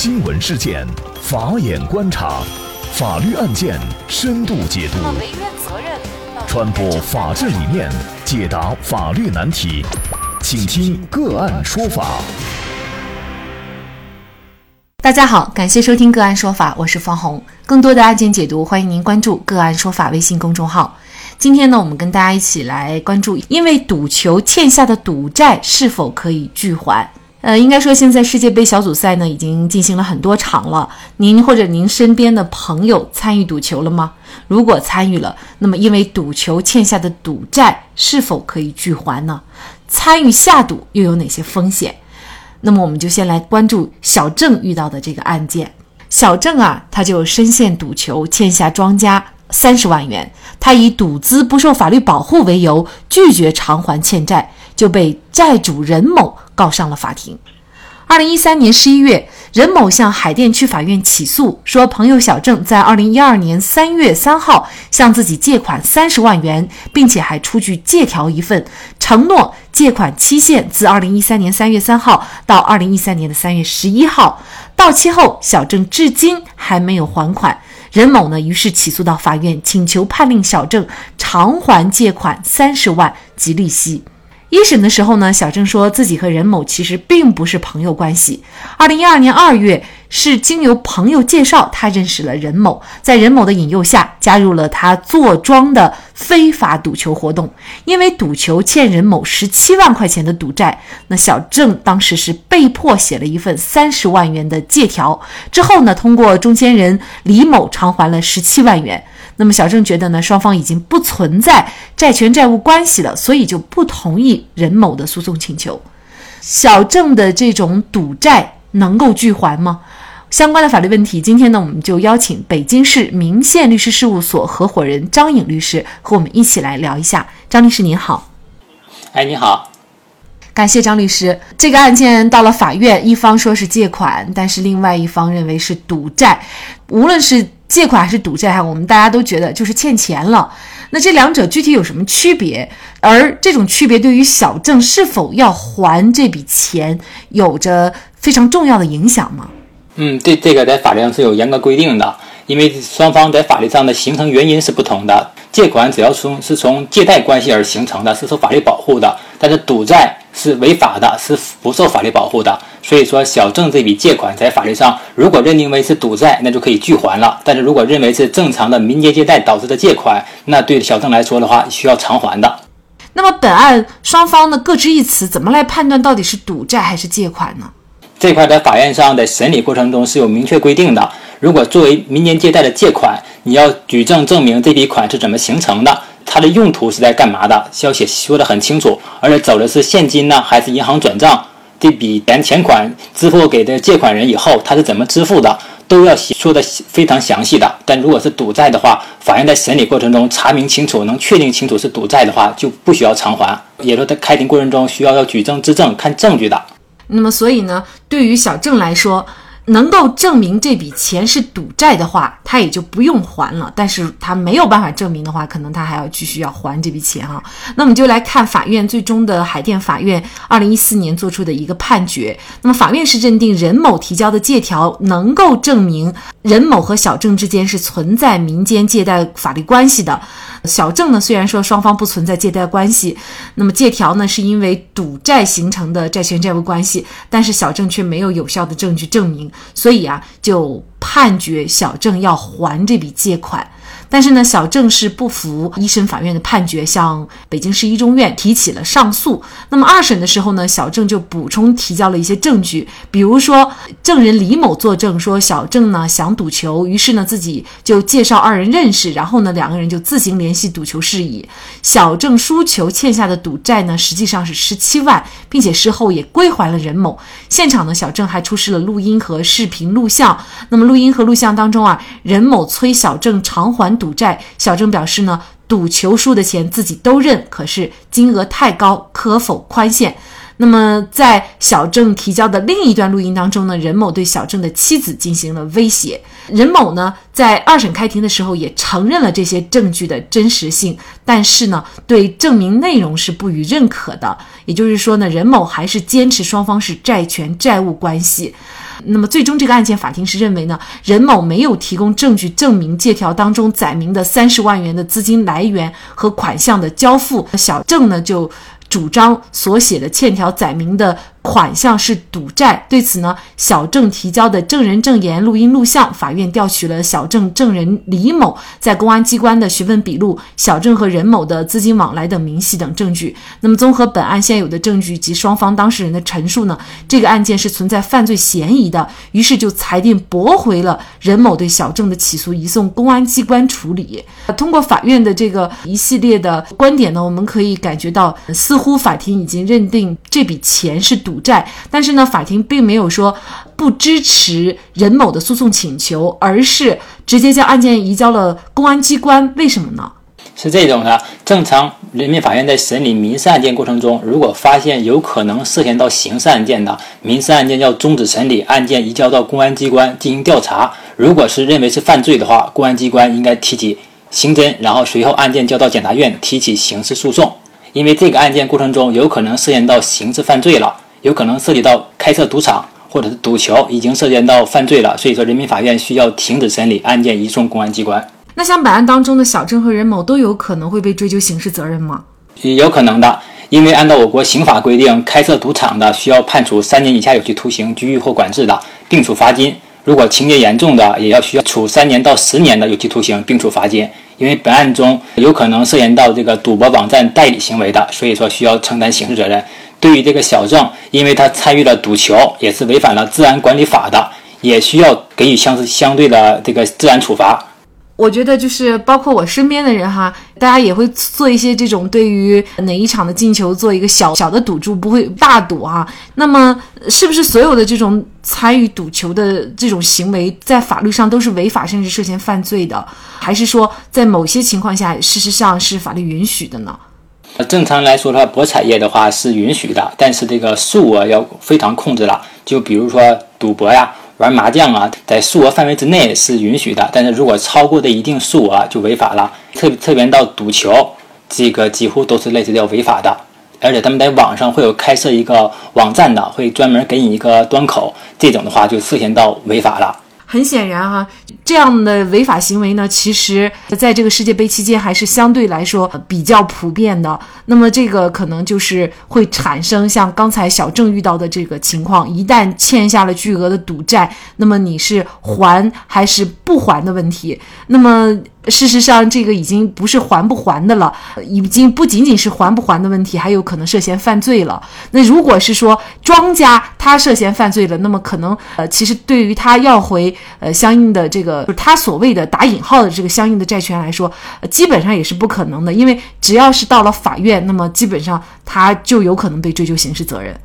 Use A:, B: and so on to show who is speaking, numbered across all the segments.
A: 新闻事件，法眼观察，法律案件深度解读，传播法治理念，解答法律难题，请听个案说法。
B: 大家好，感谢收听个案说法，我是方红。更多的案件解读，欢迎您关注个案说法微信公众号。今天呢，我们跟大家一起来关注，因为赌球欠下的赌债是否可以拒还？呃，应该说现在世界杯小组赛呢已经进行了很多场了，您或者您身边的朋友参与赌球了吗？如果参与了，那么因为赌球欠下的赌债是否可以拒还呢？参与下赌又有哪些风险？那么我们就先来关注小郑遇到的这个案件。小郑啊，他就深陷赌球，欠下庄家。三十万元，他以赌资不受法律保护为由，拒绝偿还欠债，就被债主任某告上了法庭。二零一三年十一月，任某向海淀区法院起诉说，朋友小郑在二零一二年三月三号向自己借款三十万元，并且还出具借条一份，承诺借款期限自二零一三年三月三号到二零一三年的三月十一号，到期后小郑至今还没有还款。任某呢，于是起诉到法院，请求判令小郑偿还借款三十万及利息。一审的时候呢，小郑说自己和任某其实并不是朋友关系。二零一二年二月，是经由朋友介绍，他认识了任某，在任某的引诱下，加入了他坐庄的非法赌球活动。因为赌球欠任某十七万块钱的赌债，那小郑当时是被迫写了一份三十万元的借条，之后呢，通过中间人李某偿还了十七万元。那么小郑觉得呢，双方已经不存在债权债务关系了，所以就不同意任某的诉讼请求。小郑的这种赌债能够拒还吗？相关的法律问题，今天呢，我们就邀请北京市明宪律师事务所合伙人张颖律师和我们一起来聊一下。张律师您好，
C: 哎，你好，
B: 感谢张律师。这个案件到了法院，一方说是借款，但是另外一方认为是赌债，无论是。借款还是赌债哈，我们大家都觉得就是欠钱了。那这两者具体有什么区别？而这种区别对于小郑是否要还这笔钱，有着非常重要的影响吗？
C: 嗯，这这个在法律上是有严格规定的，因为双方在法律上的形成原因是不同的。借款只要从是从借贷关系而形成的，是受法律保护的；但是赌债是违法的，是不受法律保护的。所以说，小郑这笔借款在法律上如果认定为是赌债，那就可以拒还了；但是如果认为是正常的民间借贷导致的借款，那对小郑来说的话，需要偿还的。
B: 那么本案双方呢各执一词，怎么来判断到底是赌债还是借款呢？
C: 这块在法院上的审理过程中是有明确规定的。如果作为民间借贷的借款，你要举证证明这笔款是怎么形成的，它的用途是在干嘛的，要写说的很清楚，而且走的是现金呢，还是银行转账。这笔钱钱款支付给的借款人以后，他是怎么支付的，都要说的非常详细的。但如果是赌债的话，法院在审理过程中查明清楚，能确定清楚是赌债的话，就不需要偿还。也说在开庭过程中需要要举证质证，看证据的。
B: 那么，所以呢，对于小郑来说。能够证明这笔钱是赌债的话，他也就不用还了。但是他没有办法证明的话，可能他还要继续要还这笔钱哈。那我们就来看法院最终的海淀法院二零一四年做出的一个判决。那么法院是认定任某提交的借条能够证明任某和小郑之间是存在民间借贷法律关系的。小郑呢，虽然说双方不存在借贷关系，那么借条呢是因为赌债形成的债权债务关系，但是小郑却没有有效的证据证明。所以啊，就判决小郑要还这笔借款。但是呢，小郑是不服一审法院的判决，向北京市一中院提起了上诉。那么二审的时候呢，小郑就补充提交了一些证据，比如说证人李某作证说，小郑呢想赌球，于是呢自己就介绍二人认识，然后呢两个人就自行联系赌球事宜。小郑输球欠下的赌债呢实际上是十七万，并且事后也归还了任某。现场呢，小郑还出示了录音和视频录像。那么录音和录像当中啊，任某催小郑偿还。赌债，小郑表示呢，赌球输的钱自己都认，可是金额太高，可否宽限？那么在小郑提交的另一段录音当中呢，任某对小郑的妻子进行了威胁。任某呢，在二审开庭的时候也承认了这些证据的真实性，但是呢，对证明内容是不予认可的。也就是说呢，任某还是坚持双方是债权债务关系。那么最终这个案件，法庭是认为呢，任某没有提供证据证明借条当中载明的三十万元的资金来源和款项的交付，小郑呢就主张所写的欠条载明的。款项是赌债，对此呢，小郑提交的证人证言、录音录像，法院调取了小郑证人李某在公安机关的询问笔录、小郑和任某的资金往来等明细等证据。那么，综合本案现有的证据及双方当事人的陈述呢，这个案件是存在犯罪嫌疑的，于是就裁定驳回了任某对小郑的起诉，移送公安机关处理。通过法院的这个一系列的观点呢，我们可以感觉到，似乎法庭已经认定这笔钱是赌。债，但是呢，法庭并没有说不支持任某的诉讼请求，而是直接将案件移交了公安机关。为什么呢？
C: 是这种的，正常人民法院在审理民事案件过程中，如果发现有可能涉嫌到刑事案件的民事案件，要终止审理，案件移交到公安机关进行调查。如果是认为是犯罪的话，公安机关应该提起刑侦，然后随后案件交到检察院提起刑事诉讼。因为这个案件过程中有可能涉嫌到刑事犯罪了。有可能涉及到开设赌场或者是赌球，已经涉嫌到犯罪了，所以说人民法院需要停止审理案件，移送公安机关。
B: 那像本案当中的小郑和任某都有可能会被追究刑事责任吗？
C: 有可能的，因为按照我国刑法规定，开设赌场的需要判处三年以下有期徒刑、拘役或管制的，并处罚金；如果情节严重的，也要需要处三年到十年的有期徒刑，并处罚金。因为本案中有可能涉嫌到这个赌博网站代理行为的，所以说需要承担刑事责任。对于这个小郑，因为他参与了赌球，也是违反了治安管理法的，也需要给予相相对的这个治安处罚。
B: 我觉得就是包括我身边的人哈，大家也会做一些这种对于哪一场的进球做一个小小的赌注，不会大赌啊。那么，是不是所有的这种参与赌球的这种行为，在法律上都是违法甚至涉嫌犯罪的？还是说，在某些情况下，事实上是法律允许的呢？
C: 正常来说的话，博彩业的话是允许的，但是这个数额要非常控制了。就比如说赌博呀、玩麻将啊，在数额范围之内是允许的，但是如果超过的一定数额就违法了。特特别到赌球，这个几乎都是类似要违法的。而且他们在网上会有开设一个网站的，会专门给你一个端口，这种的话就涉嫌到违法了。
B: 很显然哈，这样的违法行为呢，其实在这个世界杯期间还是相对来说比较普遍的。那么这个可能就是会产生像刚才小郑遇到的这个情况：一旦欠下了巨额的赌债，那么你是还还是不还的问题。那么。事实上，这个已经不是还不还的了，已经不仅仅是还不还的问题，还有可能涉嫌犯罪了。那如果是说庄家他涉嫌犯罪了，那么可能呃，其实对于他要回呃相应的这个，就是他所谓的打引号的这个相应的债权来说，基本上也是不可能的，因为只要是到了法院，那么基本上他就有可能被追究刑事责任。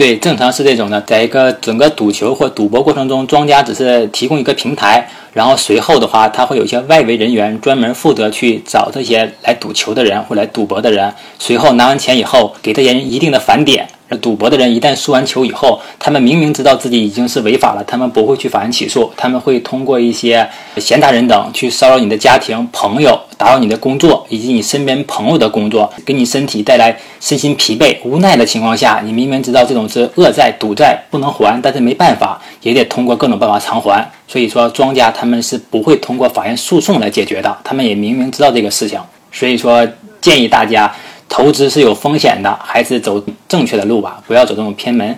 C: 对，正常是这种的，在一个整个赌球或赌博过程中，庄家只是提供一个平台，然后随后的话，他会有一些外围人员专门负责去找这些来赌球的人或来赌博的人，随后拿完钱以后，给这些人一定的返点。赌博的人一旦输完球以后，他们明明知道自己已经是违法了，他们不会去法院起诉，他们会通过一些闲杂人等去骚扰你的家庭、朋友，打扰你的工作以及你身边朋友的工作，给你身体带来身心疲惫、无奈的情况下，你明明知道这种是恶债、赌债不能还，但是没办法，也得通过各种办法偿还。所以说，庄家他们是不会通过法院诉讼来解决的，他们也明明知道这个事情，所以说建议大家。投资是有风险的，还是走正确的路吧，不要走这种偏门。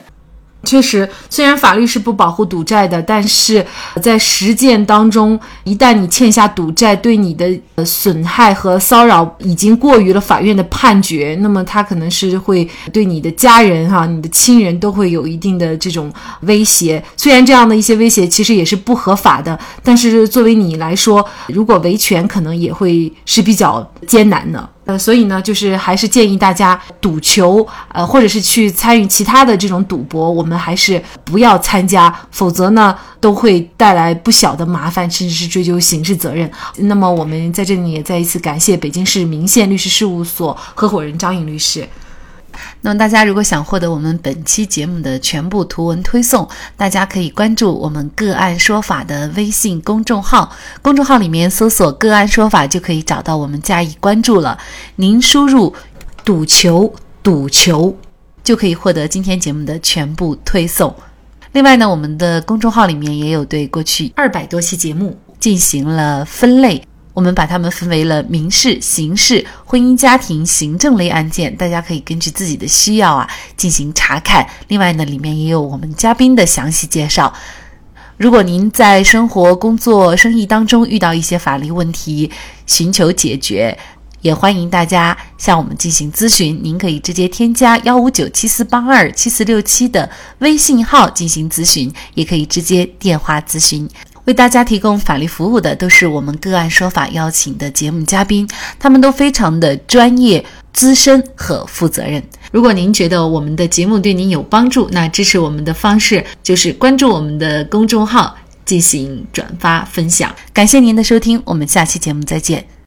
B: 确实，虽然法律是不保护赌债的，但是在实践当中，一旦你欠下赌债，对你的呃损害和骚扰已经过于了法院的判决，那么他可能是会对你的家人、哈、你的亲人都会有一定的这种威胁。虽然这样的一些威胁其实也是不合法的，但是作为你来说，如果维权，可能也会是比较艰难的。呃，所以呢，就是还是建议大家赌球，呃，或者是去参与其他的这种赌博，我们还是不要参加，否则呢，都会带来不小的麻烦，甚至是追究刑事责任。那么，我们在这里也再一次感谢北京市明县律师事务所合伙人张颖律师。那么大家如果想获得我们本期节目的全部图文推送，大家可以关注我们“个案说法”的微信公众号，公众号里面搜索“个案说法”就可以找到我们加以关注了。您输入“赌球”“赌球”就可以获得今天节目的全部推送。另外呢，我们的公众号里面也有对过去二百多期节目进行了分类。我们把它们分为了民事、刑事、婚姻家庭、行政类案件，大家可以根据自己的需要啊进行查看。另外呢，里面也有我们嘉宾的详细介绍。如果您在生活、工作、生意当中遇到一些法律问题，寻求解决，也欢迎大家向我们进行咨询。您可以直接添加幺五九七四八二七四六七的微信号进行咨询，也可以直接电话咨询。为大家提供法律服务的都是我们个案说法邀请的节目嘉宾，他们都非常的专业、资深和负责任。如果您觉得我们的节目对您有帮助，那支持我们的方式就是关注我们的公众号进行转发分享。感谢您的收听，我们下期节目再见。